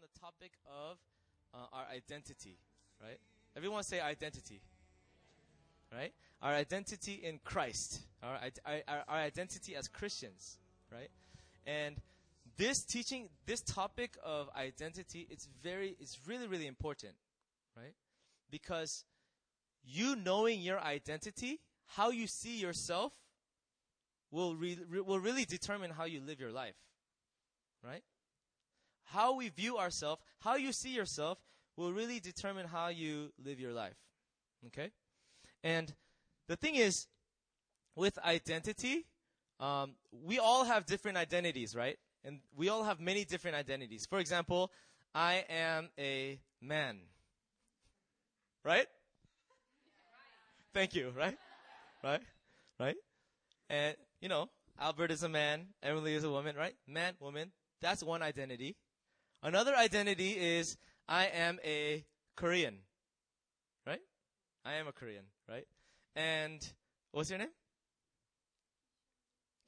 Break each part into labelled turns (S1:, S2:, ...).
S1: on the topic of uh, our identity, right? Everyone say identity, right? Our identity in Christ, our, our, our identity as Christians, right? And this teaching, this topic of identity, it's very, it's really, really important, right? Because you knowing your identity, how you see yourself, will, re- will really determine how you live your life, right? How we view ourselves, how you see yourself, will really determine how you live your life, okay? And the thing is, with identity, um, we all have different identities, right? And we all have many different identities. For example, I am a man. Right? Thank you, right? Right? Right? And, you know, Albert is a man, Emily is a woman, right? Man, woman. That's one identity. Another identity is I am a Korean. Right? I am a Korean, right? And what's your name?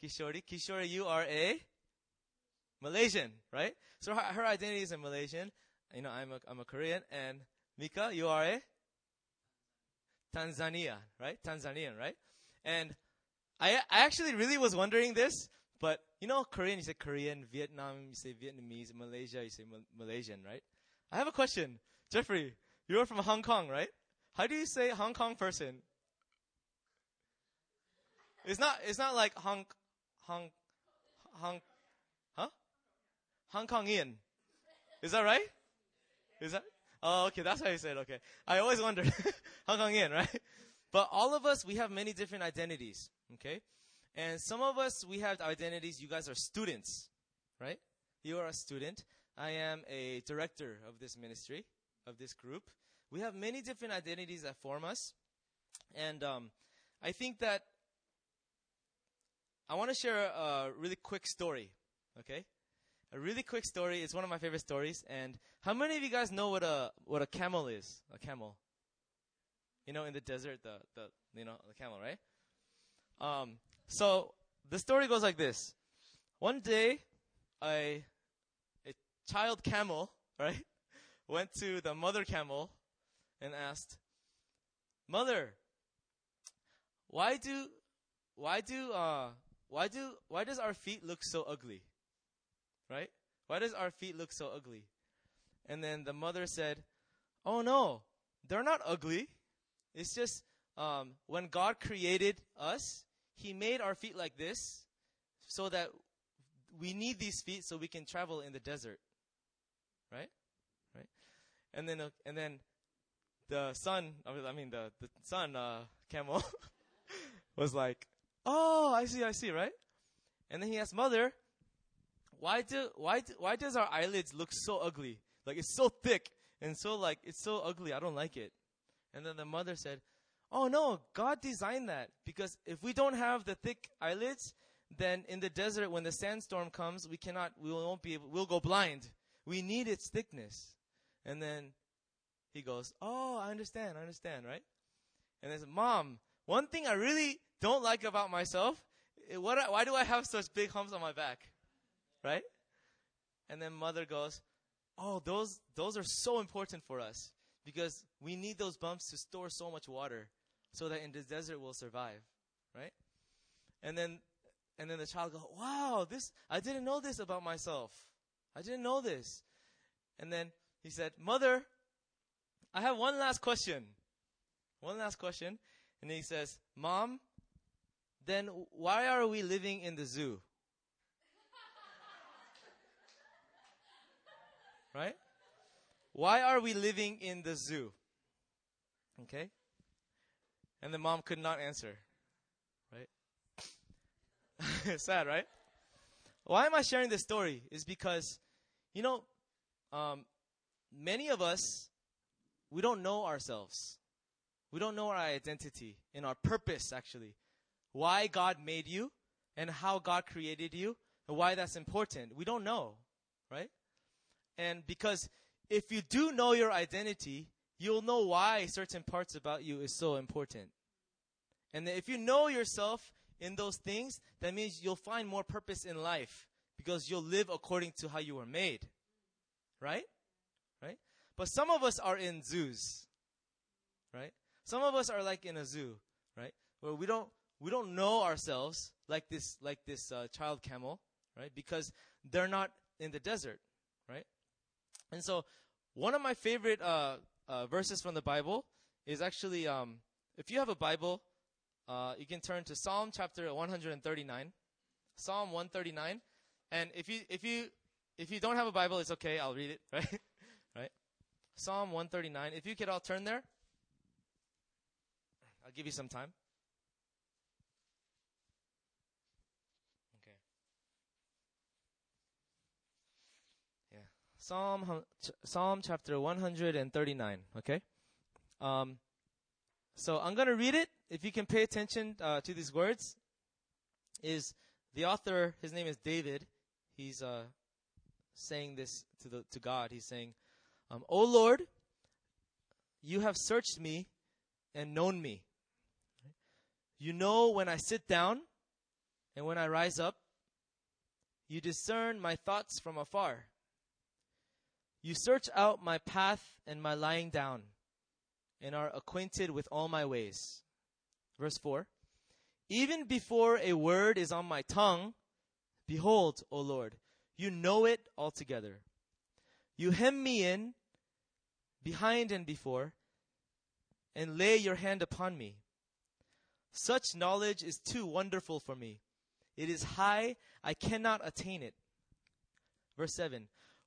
S1: Kishori. Kishori, you are a Malaysian, right? So her, her identity is a Malaysian. You know, I'm a, I'm a Korean. And Mika, you are a Tanzania, right? Tanzanian, right? And I, I actually really was wondering this, but you know, Korean, you say Korean, Vietnam, you say Vietnamese, Malaysia, you say Malaysian, right? I have a question. Jeffrey, you're from Hong Kong, right? How do you say Hong Kong person? It's not, it's not like Hong, Hong, Hong, huh? Hong Kongian. Is that right? Is that? Oh, okay. That's how you say it. Okay. I always wondered. Hong Kongian, right? But all of us, we have many different identities. Okay. And some of us, we have identities. You guys are students, right? You are a student. I am a director of this ministry, of this group. We have many different identities that form us. And um, I think that I want to share a really quick story, okay? A really quick story. It's one of my favorite stories. And how many of you guys know what a what a camel is? A camel. You know, in the desert, the the you know the camel, right? Um, so the story goes like this. One day, a a child camel, right, went to the mother camel and asked, "Mother, why do why do uh why do why does our feet look so ugly? Right? Why does our feet look so ugly? And then the mother said, "Oh no, they're not ugly. It's just um, when God created us, He made our feet like this, so that we need these feet so we can travel in the desert. Right? Right? And then uh, and then the son, I mean the the son uh, camel was like, Oh, I see, I see, right? And then he asked mother, why do, why, do, why does our eyelids look so ugly? Like it's so thick and so like, it's so ugly. I don't like it. And then the mother said, Oh no, God designed that because if we don't have the thick eyelids, then in the desert when the sandstorm comes, we cannot, we won't be able, we'll go blind. We need its thickness. And then he goes, Oh, I understand, I understand, right? And then Mom, one thing I really don't like about myself, eh, what, why do I have such big humps on my back? Right? And then mother goes, oh, those, those are so important for us because we need those bumps to store so much water so that in the desert we'll survive. Right? And then, and then the child goes, wow, this, I didn't know this about myself. I didn't know this. And then he said, mother, I have one last question. One last question. And he says, mom, then why are we living in the zoo? right? Why are we living in the zoo? Okay? And the mom could not answer. Right? Sad, right? Why am I sharing this story? Is because, you know, um, many of us, we don't know ourselves. We don't know our identity and our purpose, actually why God made you and how God created you and why that's important. We don't know, right? And because if you do know your identity, you'll know why certain parts about you is so important. And if you know yourself in those things, that means you'll find more purpose in life because you'll live according to how you were made. Right? Right? But some of us are in zoos, right? Some of us are like in a zoo, right? Where we don't we don't know ourselves like this like this uh, child camel, right? Because they're not in the desert, right? And so one of my favorite uh, uh, verses from the Bible is actually um, if you have a Bible, uh, you can turn to Psalm chapter 139, Psalm 139, and if you if you if you don't have a Bible, it's okay. I'll read it, right? right? Psalm 139. If you could all turn there, I'll give you some time. Okay. Yeah. Psalm Psalm chapter 139. Okay. Um. So I'm gonna read it. If you can pay attention uh, to these words, is the author? His name is David. He's uh saying this to the to God. He's saying, um, "O Lord, you have searched me and known me. You know when I sit down and when I rise up. You discern my thoughts from afar. You search out my path and my lying down, and are acquainted with all my ways." Verse four. Even before a word is on my tongue, behold, O Lord, you know it altogether. You hem me in, behind and before, and lay your hand upon me. Such knowledge is too wonderful for me. It is high, I cannot attain it. Verse 7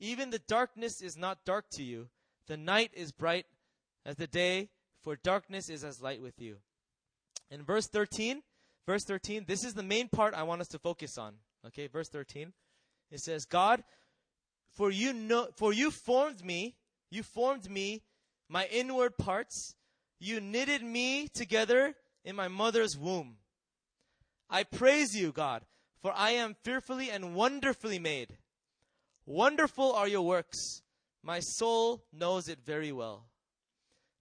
S1: even the darkness is not dark to you. The night is bright as the day, for darkness is as light with you. In verse 13, verse 13, this is the main part I want us to focus on. Okay, verse 13. It says, God for you know, for you formed me, you formed me, my inward parts. You knitted me together in my mother's womb. I praise you, God, for I am fearfully and wonderfully made. Wonderful are your works. My soul knows it very well.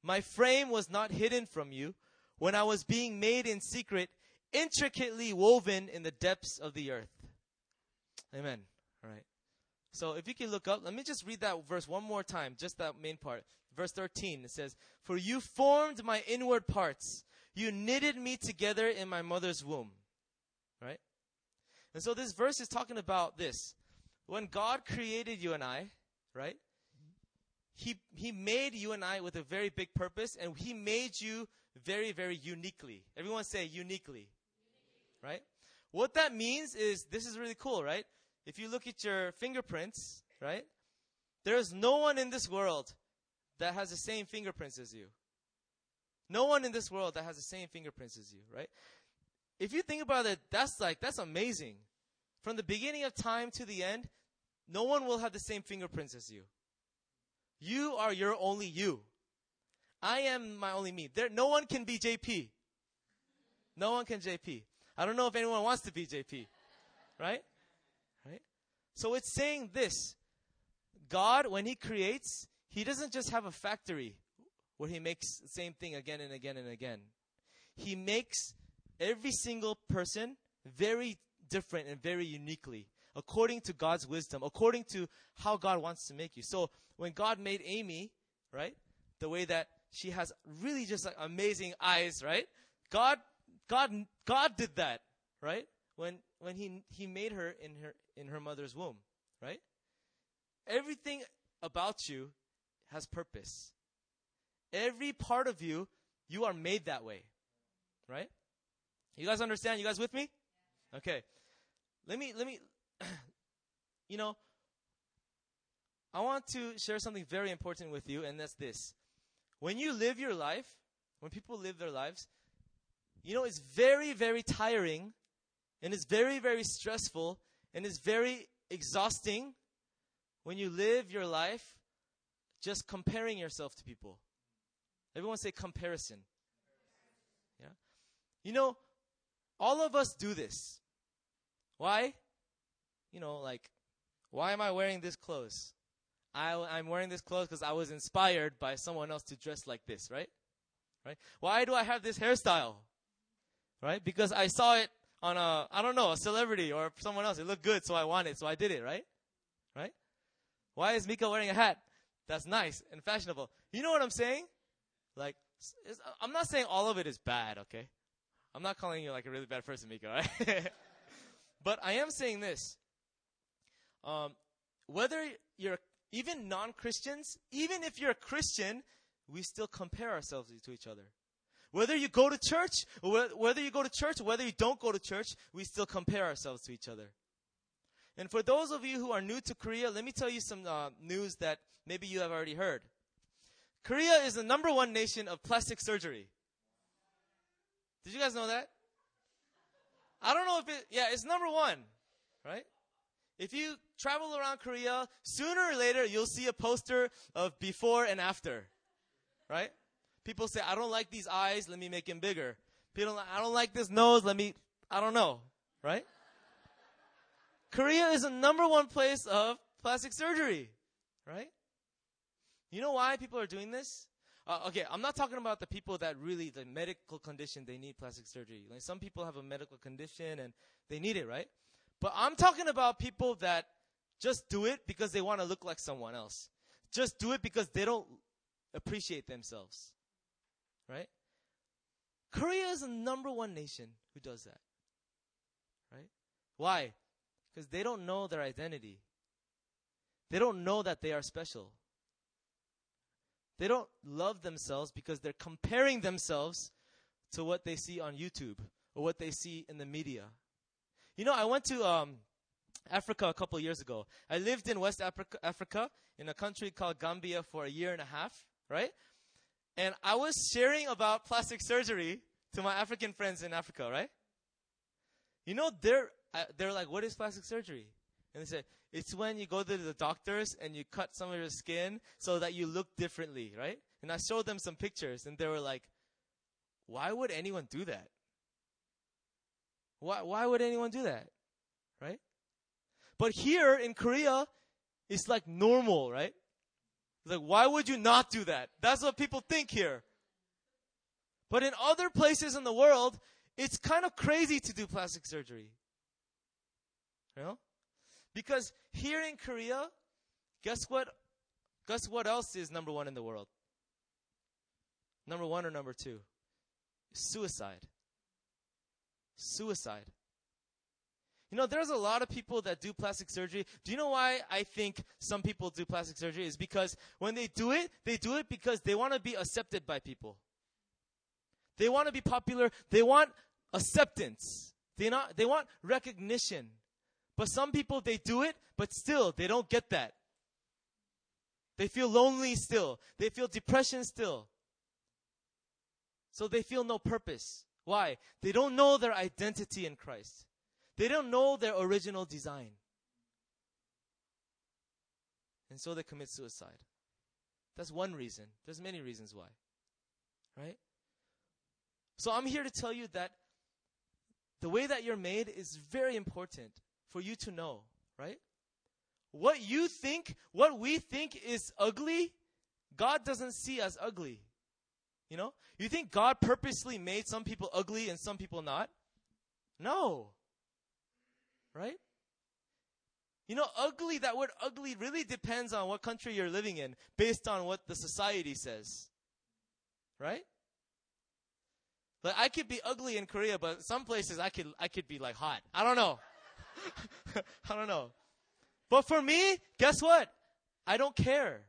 S1: My frame was not hidden from you when I was being made in secret, intricately woven in the depths of the earth. Amen. All right. So if you can look up, let me just read that verse one more time, just that main part. Verse 13, it says, For you formed my inward parts. You knitted me together in my mother's womb. Right? And so this verse is talking about this. When God created you and I, right? He, he made you and I with a very big purpose and he made you very, very uniquely. Everyone say uniquely. Right? What that means is, this is really cool, right? if you look at your fingerprints, right? There's no one in this world that has the same fingerprints as you. No one in this world that has the same fingerprints as you, right? If you think about it, that's like, that's amazing. From the beginning of time to the end, no one will have the same fingerprints as you. You are your only you. I am my only me. There, no one can be JP. No one can JP. I don't know if anyone wants to be JP, right? Right? So it's saying this God, when He creates, He doesn't just have a factory where He makes the same thing again and again and again. He makes every single person very different and very uniquely according to God's wisdom, according to how God wants to make you. So when God made Amy, right, the way that she has really just like amazing eyes, right? God, God, God did that, right? When when he he made her in her in her mother's womb, right? Everything about you has purpose. Every part of you, you are made that way. Right? You guys understand? You guys with me? Okay. Let me let me you know I want to share something very important with you and that's this. When you live your life, when people live their lives, you know it's very very tiring and it's very, very stressful and it's very exhausting when you live your life just comparing yourself to people. Everyone say comparison. Yeah. You know, all of us do this. Why? You know, like, why am I wearing this clothes? I, I'm wearing this clothes because I was inspired by someone else to dress like this, right? Right? Why do I have this hairstyle? Right? Because I saw it on a, I don't know, a celebrity or someone else. It looked good, so I want it, so I did it, right? Right? Why is Mika wearing a hat? That's nice and fashionable. You know what I'm saying? Like, I'm not saying all of it is bad, okay? I'm not calling you like a really bad person, Mika, right? but I am saying this. Um, whether you're even non-Christians, even if you're a Christian, we still compare ourselves to each other. Whether you go to church, whether you go to church, whether you don't go to church, we still compare ourselves to each other. And for those of you who are new to Korea, let me tell you some uh, news that maybe you have already heard. Korea is the number one nation of plastic surgery. Did you guys know that? I don't know if it, yeah, it's number one, right? If you travel around Korea, sooner or later you'll see a poster of before and after, right? People say, I don't like these eyes, let me make them bigger. People, I don't like this nose, let me, I don't know, right? Korea is the number one place of plastic surgery, right? You know why people are doing this? Uh, okay, I'm not talking about the people that really, the medical condition, they need plastic surgery. Like some people have a medical condition and they need it, right? But I'm talking about people that just do it because they want to look like someone else. Just do it because they don't appreciate themselves. Right? Korea is the number one nation who does that. Right? Why? Because they don't know their identity. They don't know that they are special. They don't love themselves because they're comparing themselves to what they see on YouTube or what they see in the media. You know, I went to um, Africa a couple years ago. I lived in West Africa, Africa in a country called Gambia for a year and a half, right? And I was sharing about plastic surgery to my African friends in Africa, right? You know, they're uh, they're like, "What is plastic surgery?" And they said, "It's when you go to the doctors and you cut some of your skin so that you look differently, right?" And I showed them some pictures, and they were like, "Why would anyone do that? Why why would anyone do that, right?" But here in Korea, it's like normal, right? It's like, why would you not do that? That's what people think here. But in other places in the world, it's kind of crazy to do plastic surgery. You know? Because here in Korea, guess what? Guess what else is number one in the world? Number one or number two? Suicide. Suicide. You know, there's a lot of people that do plastic surgery. Do you know why I think some people do plastic surgery? Is because when they do it, they do it because they want to be accepted by people. They want to be popular. They want acceptance. They not, they want recognition. But some people, they do it, but still, they don't get that. They feel lonely still. They feel depression still. So they feel no purpose. Why? They don't know their identity in Christ. They don't know their original design. And so they commit suicide. That's one reason. There's many reasons why. Right? So I'm here to tell you that the way that you're made is very important for you to know, right? What you think, what we think is ugly, God doesn't see as ugly. You know? You think God purposely made some people ugly and some people not? No. Right? You know, ugly, that word ugly really depends on what country you're living in based on what the society says. Right? Like I could be ugly in Korea, but some places I could I could be like hot. I don't know. I don't know. But for me, guess what? I don't care.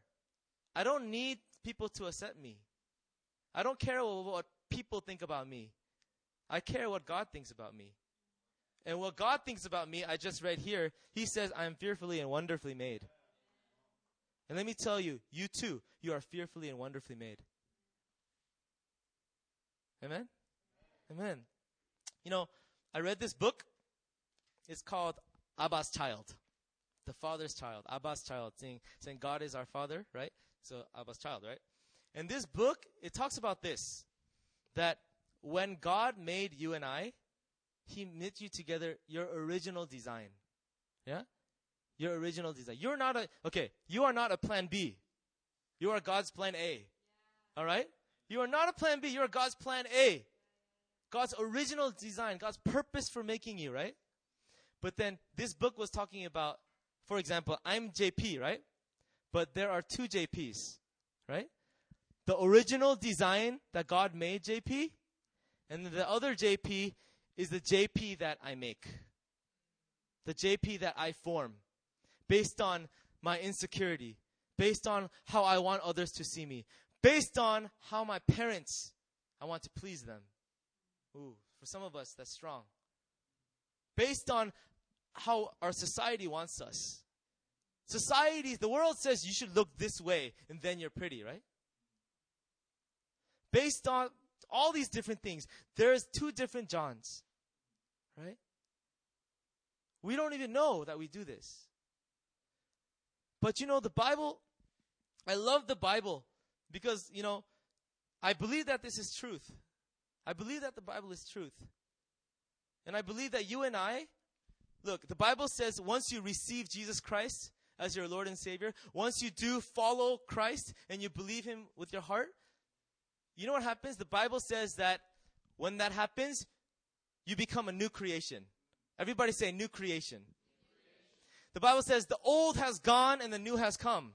S1: I don't need people to accept me. I don't care what people think about me. I care what God thinks about me. And what God thinks about me, I just read here, He says, I am fearfully and wonderfully made. And let me tell you, you too, you are fearfully and wonderfully made. Amen? Amen. You know, I read this book. It's called Abba's Child. The Father's Child. Abba's Child. Saying, saying God is our Father, right? So Abba's Child, right? And this book, it talks about this that when God made you and I, He knit you together your original design. Yeah? Your original design. You're not a, okay, you are not a plan B. You are God's plan A. All right? You are not a plan B. You are God's plan A. God's original design, God's purpose for making you, right? But then this book was talking about, for example, I'm JP, right? But there are two JPs, right? The original design that God made JP, and the other JP is the JP that I make. The JP that I form based on my insecurity, based on how I want others to see me, based on how my parents, I want to please them. Ooh, for some of us, that's strong. Based on how our society wants us. Society, the world says you should look this way and then you're pretty, right? Based on all these different things, there's two different Johns, right? We don't even know that we do this. But you know, the Bible, I love the Bible because, you know, I believe that this is truth. I believe that the Bible is truth. And I believe that you and I, look, the Bible says once you receive Jesus Christ as your Lord and Savior, once you do follow Christ and you believe Him with your heart, you know what happens? The Bible says that when that happens, you become a new creation. Everybody say new creation. The Bible says the old has gone and the new has come.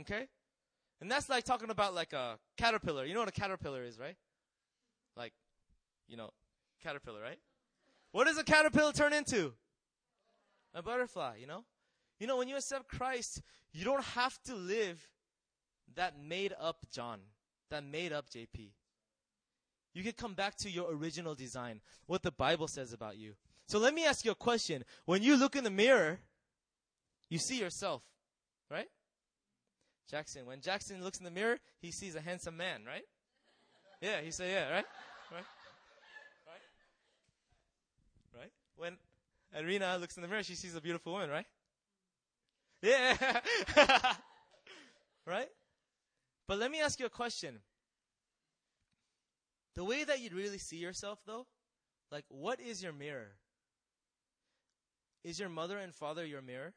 S1: Okay? And that's like talking about like a caterpillar. You know what a caterpillar is, right? Like, you know, caterpillar, right? What does a caterpillar turn into? A butterfly, you know? You know, when you accept Christ, you don't have to live that made up John, that made up JP. You can come back to your original design, what the Bible says about you. So let me ask you a question. When you look in the mirror, you see yourself, right? Jackson, when Jackson looks in the mirror, he sees a handsome man, right? Yeah, he said, yeah, right? Right? Right? Right? When Irina looks in the mirror, she sees a beautiful woman, right? Yeah. right? But let me ask you a question. The way that you'd really see yourself, though, like, what is your mirror? Is your mother and father your mirror?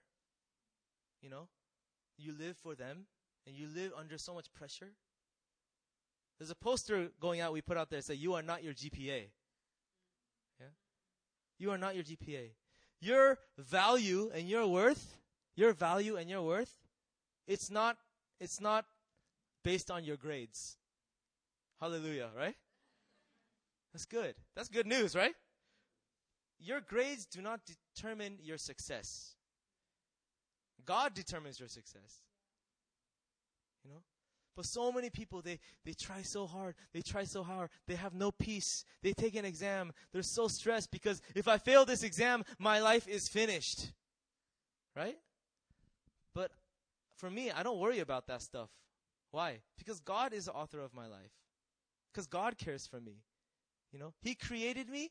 S1: You know, you live for them and you live under so much pressure. There's a poster going out we put out there that say, You are not your GPA. Yeah? You are not your GPA. Your value and your worth, your value and your worth, it's not, it's not based on your grades. Hallelujah, right? That's good. That's good news, right? Your grades do not determine your success. God determines your success. You know? But so many people, they, they try so hard. They try so hard. They have no peace. They take an exam. They're so stressed because if I fail this exam, my life is finished. Right? But for me, I don't worry about that stuff. Why? Because God is the author of my life. Because God cares for me. You know, He created me.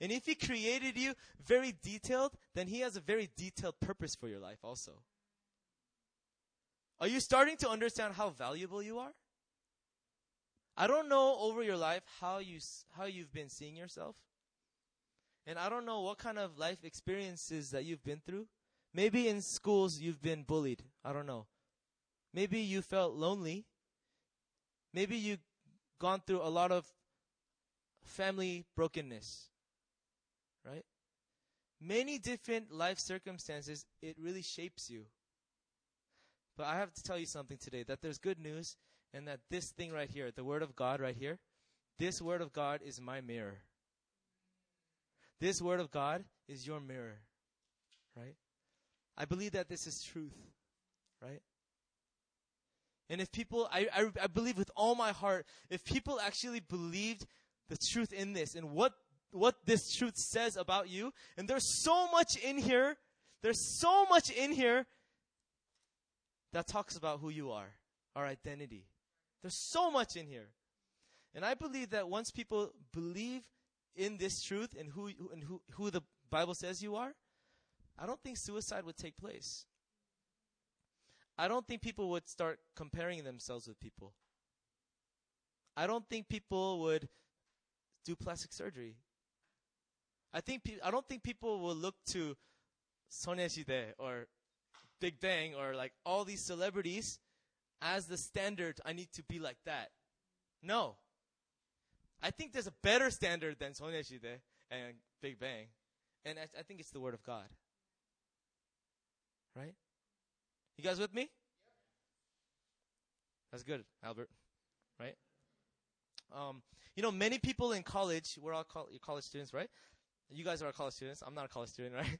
S1: And if He created you very detailed, then He has a very detailed purpose for your life also. Are you starting to understand how valuable you are? I don't know over your life how you how you've been seeing yourself. And I don't know what kind of life experiences that you've been through. Maybe in schools you've been bullied. I don't know. Maybe you felt lonely. Maybe you've gone through a lot of family brokenness. Right? Many different life circumstances, it really shapes you. But I have to tell you something today that there's good news and that this thing right here, the Word of God right here, this Word of God is my mirror. This Word of God is your mirror. Right? I believe that this is truth. Right? And if people, I, I, I believe with all my heart, if people actually believed the truth in this and what what this truth says about you. And there's so much in here. There's so much in here that talks about who you are, our identity. There's so much in here. And I believe that once people believe in this truth and who and who, who the Bible says you are, I don't think suicide would take place. I don't think people would start comparing themselves with people. I don't think people would do plastic surgery. I think pe- I don't think people will look to Soneshide or Big Bang or like all these celebrities as the standard. I need to be like that. No. I think there's a better standard than Soneshide and Big Bang. And I, I think it's the Word of God. Right? You guys with me? That's good, Albert. Right? Um, you know, many people in college, we're all col- college students, right? You guys are college students. I'm not a college student, right?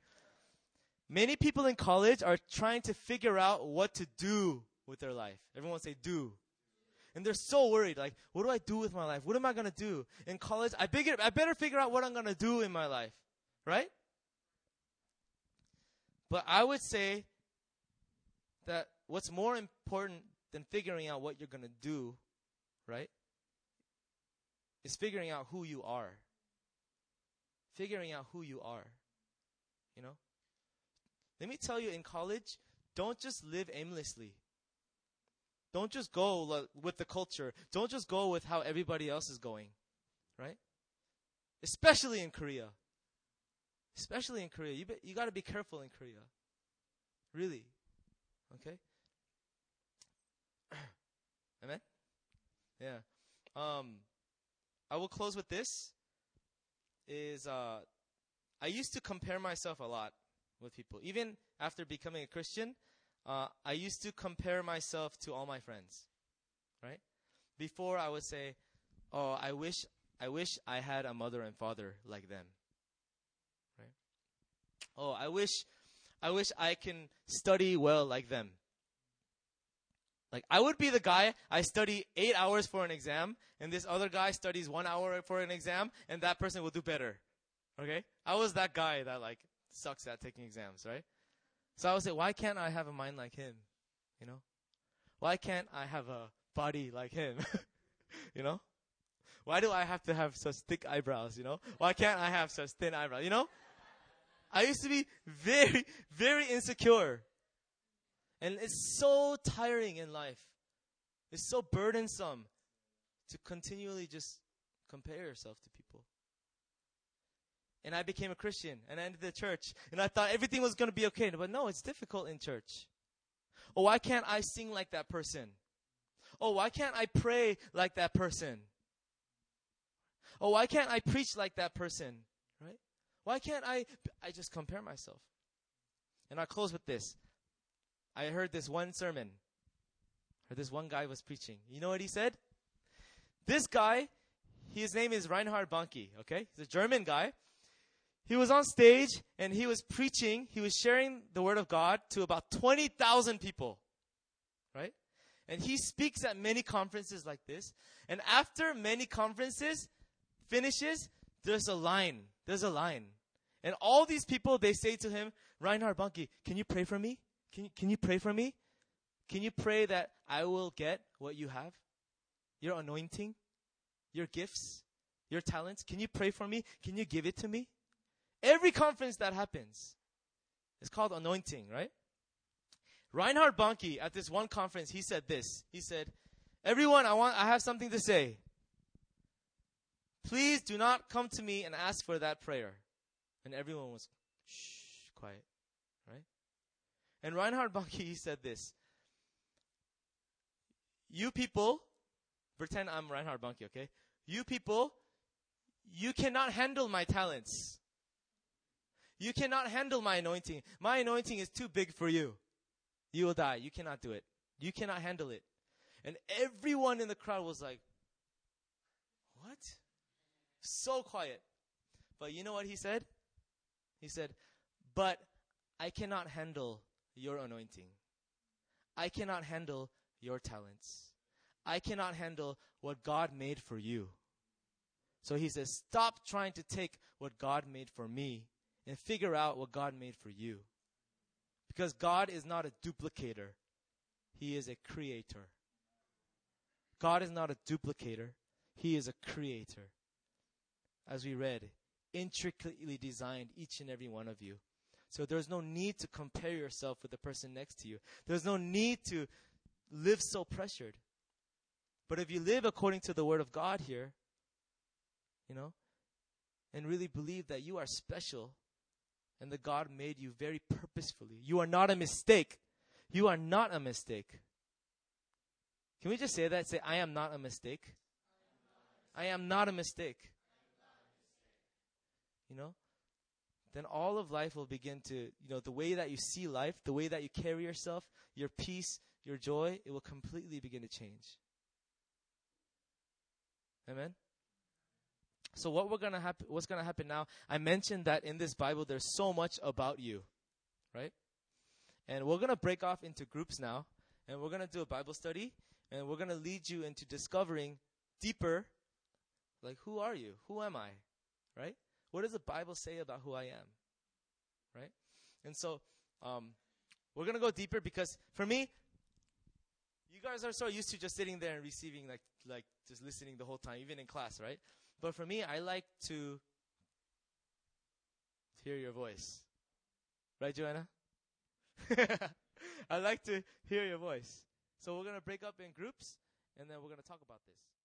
S1: Many people in college are trying to figure out what to do with their life. Everyone say do. And they're so worried, like, what do I do with my life? What am I gonna do? In college, I, figure, I better figure out what I'm gonna do in my life. Right? But I would say that what's more important than figuring out what you're gonna do, right? Is figuring out who you are. Figuring out who you are. You know? Let me tell you, in college, don't just live aimlessly. Don't just go with the culture. Don't just go with how everybody else is going. Right? Especially in Korea. Especially in Korea. You, be, you gotta be careful in Korea. Really. Okay? Amen? Yeah. Um, I will close with this. Is, uh, I used to compare myself a lot with people. Even after becoming a Christian, uh, I used to compare myself to all my friends, right? Before I would say, "Oh, I wish, I wish I had a mother and father like them." Right? Oh, I wish, I wish I can study well like them. Like I would be the guy I study eight hours for an exam, and this other guy studies one hour for an exam, and that person will do better. Okay? I was that guy that like sucks at taking exams, right? So I would say, why can't I have a mind like him? You know? Why can't I have a body like him? you know? Why do I have to have such thick eyebrows, you know? Why can't I have such thin eyebrows, you know? I used to be very, very insecure. And it's so tiring in life. It's so burdensome to continually just compare yourself to people and I became a Christian and I entered the church and I thought everything was going to be okay. But no, it's difficult in church. Oh, why can't I sing like that person? Oh, why can't I pray like that person? Oh, why can't I preach like that person? Right? Why can't I? I just compare myself. And I close with this. I heard this one sermon. Or this one guy was preaching. You know what he said? This guy, his name is Reinhard Bonnke, okay? He's a German guy. He was on stage and he was preaching, he was sharing the word of God to about 20,000 people. Right? And he speaks at many conferences like this. And after many conferences finishes, there's a line. There's a line. And all these people, they say to him, Reinhard Bonnke, can you pray for me? Can you, can you pray for me? Can you pray that I will get what you have? Your anointing? Your gifts? Your talents? Can you pray for me? Can you give it to me? Every conference that happens is called anointing, right? Reinhard Bonnke at this one conference, he said this. He said, "Everyone, I want I have something to say. Please do not come to me and ask for that prayer." And everyone was shh, quiet, right? And Reinhard Bonnke he said this. You people, pretend I'm Reinhard Bonnke, okay? You people, you cannot handle my talents. You cannot handle my anointing. My anointing is too big for you. You will die. You cannot do it. You cannot handle it. And everyone in the crowd was like, What? So quiet. But you know what he said? He said, But I cannot handle your anointing. I cannot handle your talents. I cannot handle what God made for you. So he says, Stop trying to take what God made for me and figure out what God made for you. Because God is not a duplicator, He is a creator. God is not a duplicator, He is a creator. As we read, intricately designed each and every one of you. So there's no need to compare yourself with the person next to you. There's no need to live so pressured. But if you live according to the word of God here, you know, and really believe that you are special and that God made you very purposefully, you are not a mistake. You are not a mistake. Can we just say that? Say, I am not a mistake. I am not a mistake. You know? Then all of life will begin to, you know, the way that you see life, the way that you carry yourself, your peace, your joy, it will completely begin to change. Amen? So what we're gonna happen what's gonna happen now, I mentioned that in this Bible there's so much about you. Right? And we're gonna break off into groups now, and we're gonna do a Bible study, and we're gonna lead you into discovering deeper like who are you? Who am I? Right? What does the Bible say about who I am? Right? And so um, we're gonna go deeper because for me, you guys are so used to just sitting there and receiving like like just listening the whole time, even in class, right? But for me, I like to hear your voice. Right, Joanna? I like to hear your voice. So we're going to break up in groups and then we're going to talk about this.